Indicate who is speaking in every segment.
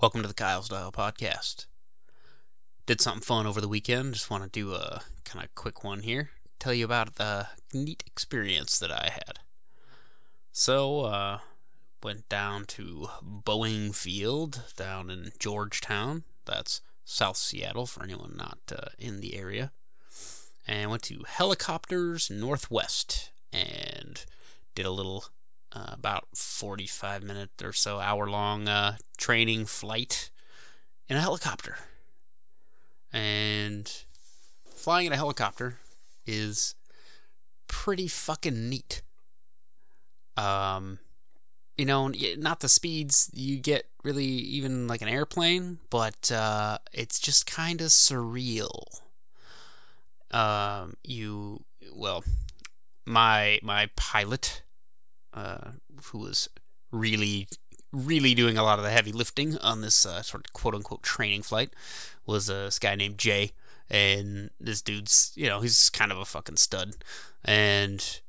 Speaker 1: Welcome to the Kyle's Style Podcast. Did something fun over the weekend. Just want to do a kind of quick one here. Tell you about the neat experience that I had. So, uh, went down to Boeing Field down in Georgetown. That's South Seattle for anyone not uh, in the area. And went to Helicopters Northwest and did a little uh, about 45 minute or so hour long uh, training flight in a helicopter. And flying in a helicopter is pretty fucking neat. Um, you know, not the speeds you get really even like an airplane, but uh, it's just kind of surreal. Um, you well, my my pilot uh, who was really, really doing a lot of the heavy lifting on this uh, sort of quote unquote training flight, was uh, this guy named Jay. And this dude's, you know, he's kind of a fucking stud. And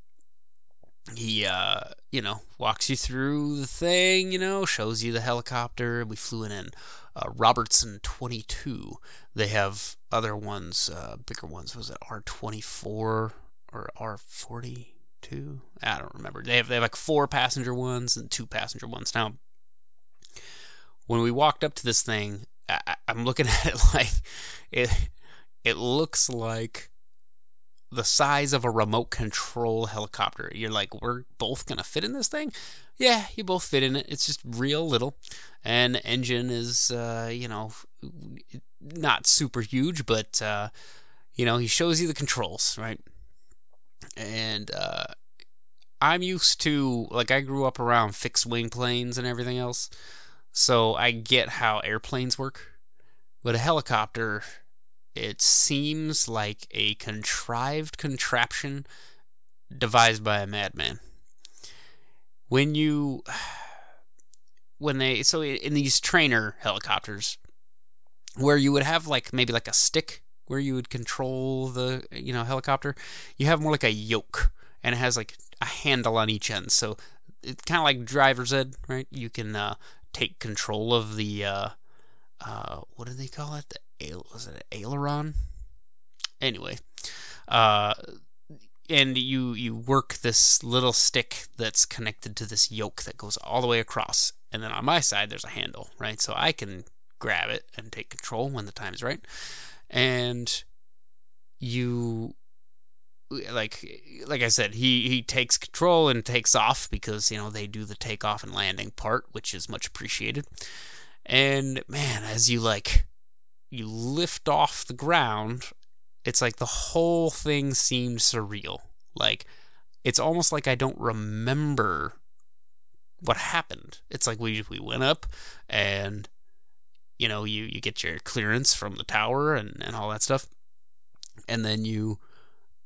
Speaker 1: he, uh, you know, walks you through the thing, you know, shows you the helicopter. We flew in an uh, Robinson 22. They have other ones, uh, bigger ones. Was it R24 or R40? Two. I don't remember. They have they have like four passenger ones and two passenger ones. Now, when we walked up to this thing, I, I'm looking at it like it. It looks like the size of a remote control helicopter. You're like, we're both gonna fit in this thing. Yeah, you both fit in it. It's just real little, and engine is, uh, you know, not super huge, but uh, you know, he shows you the controls, right? And uh, I'm used to like I grew up around fixed wing planes and everything else, so I get how airplanes work. But a helicopter, it seems like a contrived contraption devised by a madman. When you when they so in these trainer helicopters where you would have like maybe like a stick where you would control the you know helicopter, you have more like a yoke, and it has like a handle on each end. So it's kind of like driver's ed, right? You can uh, take control of the uh, uh, what do they call it? The was it an aileron? Anyway, uh, and you you work this little stick that's connected to this yoke that goes all the way across, and then on my side there's a handle, right? So I can grab it and take control when the time's right and you like like I said, he he takes control and takes off because you know they do the takeoff and landing part, which is much appreciated. And man, as you like you lift off the ground, it's like the whole thing seems surreal. Like it's almost like I don't remember what happened. It's like we we went up and you know, you, you get your clearance from the tower and, and all that stuff. And then you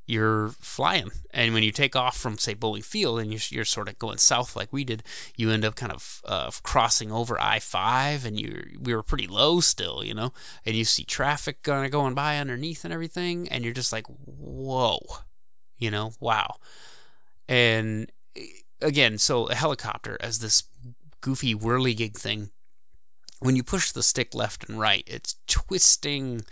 Speaker 1: you're flying. And when you take off from, say, Boeing Field and you're, you're sort of going south like we did, you end up kind of uh, crossing over I 5 and you we were pretty low still, you know, and you see traffic kind of going by underneath and everything. And you're just like, whoa, you know, wow. And again, so a helicopter as this goofy whirligig thing when you push the stick left and right, it's twisting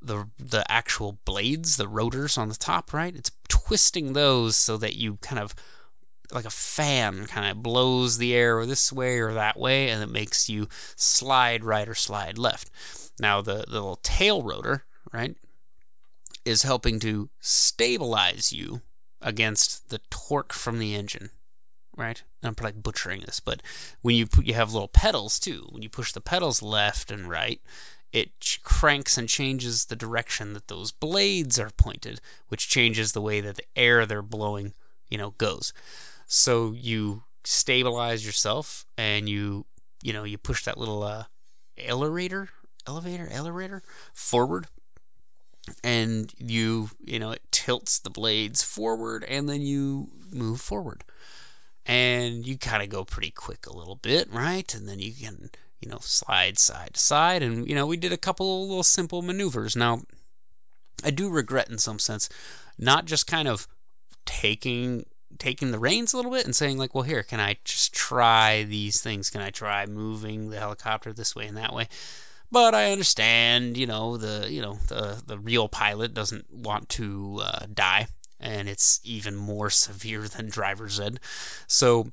Speaker 1: the the actual blades, the rotors on the top, right? It's twisting those so that you kind of like a fan kind of blows the air this way or that way and it makes you slide right or slide left. Now the, the little tail rotor, right, is helping to stabilize you against the torque from the engine right? I'm probably butchering this, but when you put, you have little pedals too. When you push the pedals left and right, it cranks and changes the direction that those blades are pointed, which changes the way that the air they're blowing, you know, goes. So you stabilize yourself and you, you know, you push that little uh, elevator, elevator, elevator forward and you you know it tilts the blades forward and then you move forward and you kind of go pretty quick a little bit, right? And then you can, you know, slide side to side. And, you know, we did a couple of little simple maneuvers. Now, I do regret in some sense not just kind of taking taking the reins a little bit and saying like, well, here, can I just try these things? Can I try moving the helicopter this way and that way? But I understand, you know, the you know the the real pilot doesn't want to uh, die, and it's even more severe than driver's ed. So,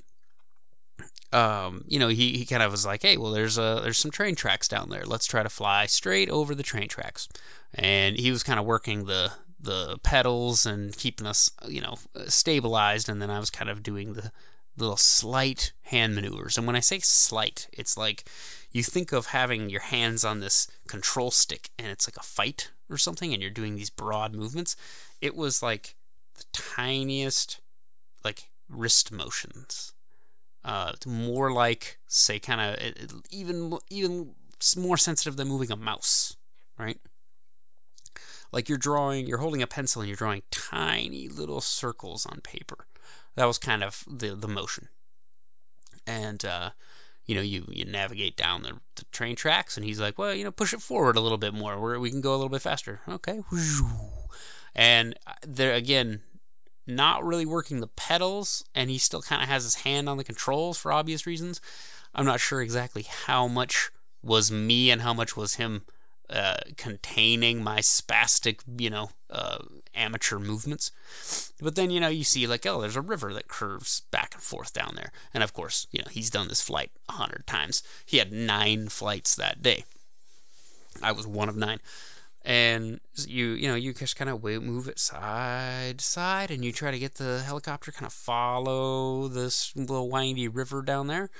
Speaker 1: um, you know, he, he kind of was like, hey, well, there's a there's some train tracks down there. Let's try to fly straight over the train tracks. And he was kind of working the the pedals and keeping us, you know, stabilized. And then I was kind of doing the little slight hand maneuvers. And when I say slight, it's like you think of having your hands on this control stick and it's like a fight or something and you're doing these broad movements. It was like the tiniest like wrist motions. Uh, more like say kind of even even more sensitive than moving a mouse, right? Like you're drawing, you're holding a pencil and you're drawing tiny little circles on paper. That was kind of the the motion. And uh, you know, you, you navigate down the, the, train tracks, and he's like, well, you know, push it forward a little bit more, where we can go a little bit faster. Okay. And uh, there again, not really working the pedals, and he still kind of has his hand on the controls for obvious reasons. I'm not sure exactly how much was me and how much was him uh, containing my spastic, you know, uh, amateur movements. But then, you know, you see like, oh, there's a river that curves back and forth down there. And of course, you know, he's done this flight a hundred times. He had nine flights that day. I was one of nine. And you, you know, you just kind of move it side to side, and you try to get the helicopter kind of follow this little windy river down there.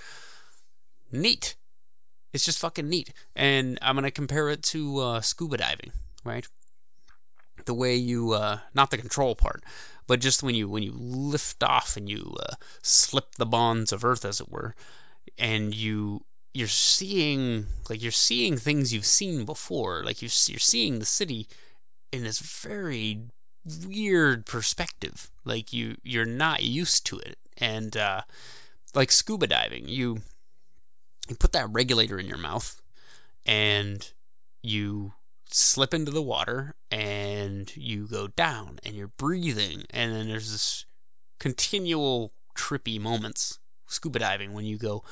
Speaker 1: Neat. It's just fucking neat. And I'm gonna compare it to uh, scuba diving, right? the way you uh, not the control part, but just when you when you lift off and you uh, slip the bonds of Earth, as it were, and you you're seeing like you're seeing things you've seen before, like you're you're seeing the city in this very weird perspective, like you you're not used to it, and uh, like scuba diving, you you put that regulator in your mouth, and you slip into the water and you go down and you're breathing. And then there's this continual trippy moments scuba diving when you go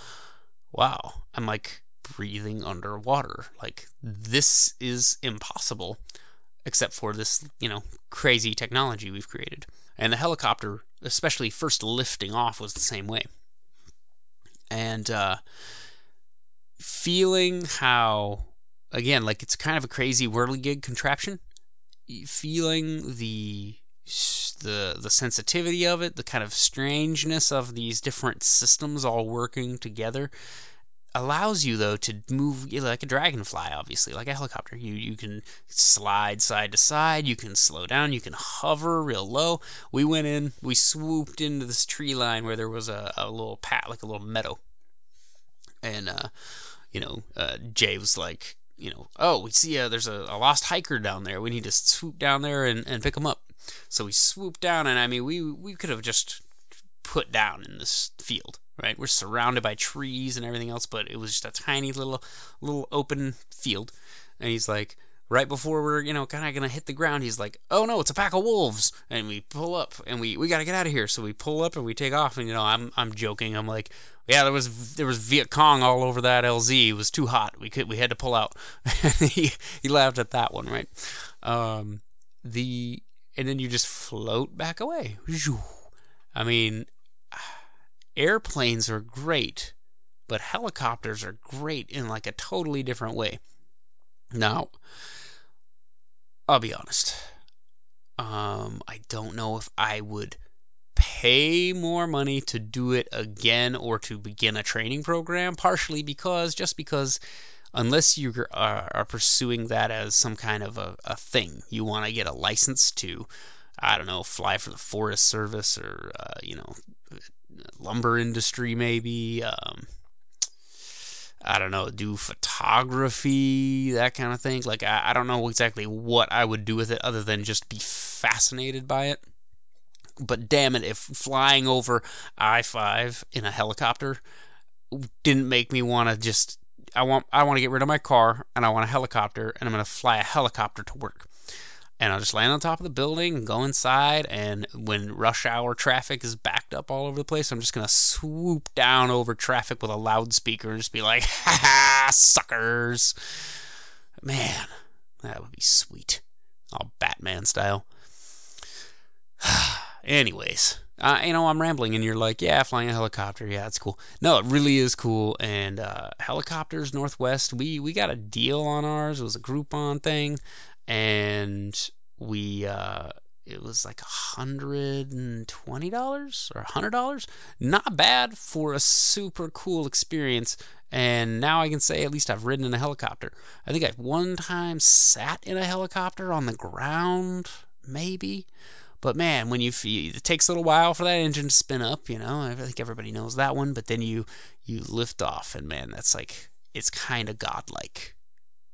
Speaker 1: wow i'm like breathing underwater. Like this is impossible except for this you know crazy technology we've created. And the helicopter especially first lifting off was the same way. And uh feeling how again, like it's kind of a crazy whirligig contraption. Feeling the the the sensitivity of it, the kind of strangeness of these different systems all working together, allows you though to move like a dragonfly, obviously, like a helicopter. You you can slide side to side, you can slow down, you can hover real low. We went in, we swooped into this tree line where there was a, a little pat, like a little meadow, and uh, you know, uh, Jay was like you know, oh, we see a, there's a, a, lost hiker down there. We need to swoop down there and, and pick him up. So we swoop down, and I mean, we we could have just put down in this field, right? We're surrounded by trees and everything else, but it was just a tiny little little open field. And he's like, right before we're you know kind of gonna hit the ground, he's like, oh no, it's a pack of wolves, and we pull up and we we gotta get out of here. So we pull up and we take off, and you know, I'm I'm joking. I'm like, yeah, there was there was Viet Cong all over that LZ. It was too hot. We could we had to pull out. he he laughed at that one, right? Um, the and then you just float back away. I mean, airplanes are great, but helicopters are great in like a totally different way. Now, I'll be honest. Um, I don't know if I would pay more money to do it again or to begin a training program, partially because, just because, unless you are, pursuing that as some kind of a, a thing, you want to get a license to, I don't know, fly for the Forest Service or, uh, you know, lumber industry maybe. Um, I don't know, do photography, that kind of thing. Like, I, I don't know exactly what I would do with it other than just be fascinated by it but damn it, if flying over I 5 in a helicopter didn't make me want to just. I want I want to get rid of my car and I want a helicopter and I'm going to fly a helicopter to work. and I'll just land on top of the building and go inside. And when rush hour traffic is backed up all over the place, I'm just gonna swoop down over traffic with a loudspeaker and just be like, "Ha ha, suckers!" Man, that would be sweet, all Batman style. Anyways, you know, I'm rambling, and you're like, yeah, flying a helicopter, yeah, it's cool. No, it really is cool. And uh, helicopters Northwest, we we got a deal on ours. It was a Groupon thing, and we uh, it was like hundred and twenty dollars or hundred dollars. Not bad for a super cool experience. And now I can say at least I've ridden in a helicopter. I think I've one time sat in a helicopter on the ground, maybe. But man, when you it takes a little while for that engine to spin up, you know. I think everybody knows that one. But then you you lift off, and man, that's like it's kind of godlike.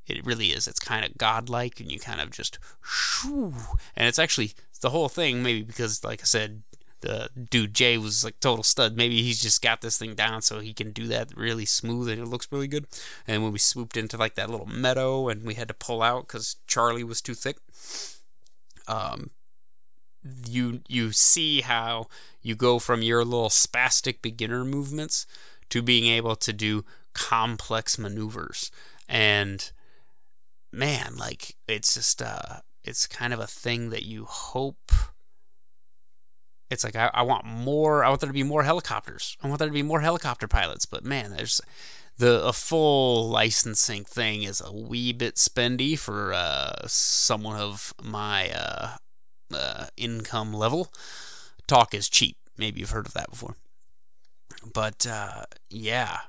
Speaker 1: It really is. It's kind of godlike, and you kind of just shoo. And it's actually the whole thing. Maybe because, like I said, the dude Jay was like total stud. Maybe he's just got this thing down so he can do that really smooth and it looks really good. And when we swooped into like that little meadow and we had to pull out because Charlie was too thick, um, you you see how you go from your little spastic beginner movements to being able to do complex maneuvers. And man like it's just uh it's kind of a thing that you hope it's like I, I want more i want there to be more helicopters. I want there to be more helicopter pilots. But man there's the a full licensing thing is a wee bit spendy for uh, someone of my uh, uh, income level. Talk is cheap. Maybe you've heard of that before. But uh, yeah,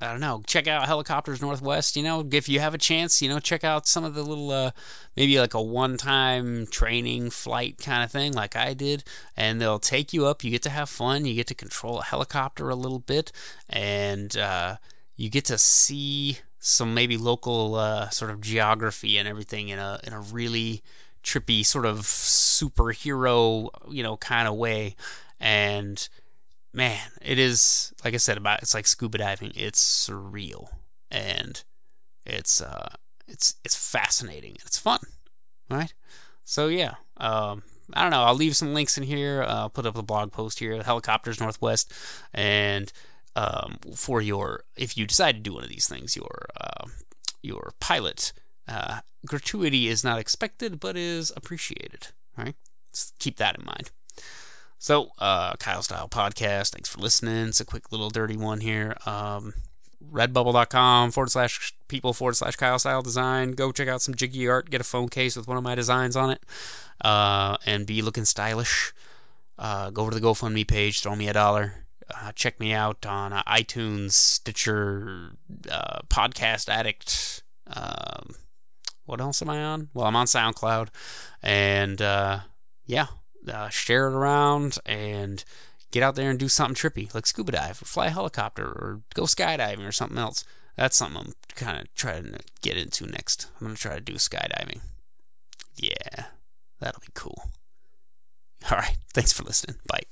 Speaker 1: I don't know. Check out Helicopters Northwest. You know, if you have a chance, you know, check out some of the little, uh, maybe like a one time training flight kind of thing, like I did. And they'll take you up. You get to have fun. You get to control a helicopter a little bit. And uh, you get to see some maybe local uh, sort of geography and everything in a, in a really trippy sort of superhero, you know, kind of way. And man, it is like I said about it's like scuba diving. It's surreal and it's uh it's it's fascinating. It's fun, right? So yeah, um, I don't know. I'll leave some links in here. I'll put up a blog post here, Helicopters Northwest, and um, for your if you decide to do one of these things, your uh, your pilot uh, gratuity is not expected, but is appreciated. Right? Let's keep that in mind. So, uh, Kyle Style Podcast. Thanks for listening. It's a quick little dirty one here. Um, redbubble.com forward slash people forward slash Kyle Style Design. Go check out some jiggy art. Get a phone case with one of my designs on it. Uh, and be looking stylish. Uh, go over to the GoFundMe page. Throw me a dollar. Uh, check me out on uh, iTunes, Stitcher, uh, Podcast Addict. What else am I on? Well, I'm on SoundCloud, and uh, yeah, uh, share it around and get out there and do something trippy, like scuba dive, or fly a helicopter, or go skydiving, or something else. That's something I'm kind of trying to get into next. I'm gonna try to do skydiving. Yeah, that'll be cool. All right, thanks for listening. Bye.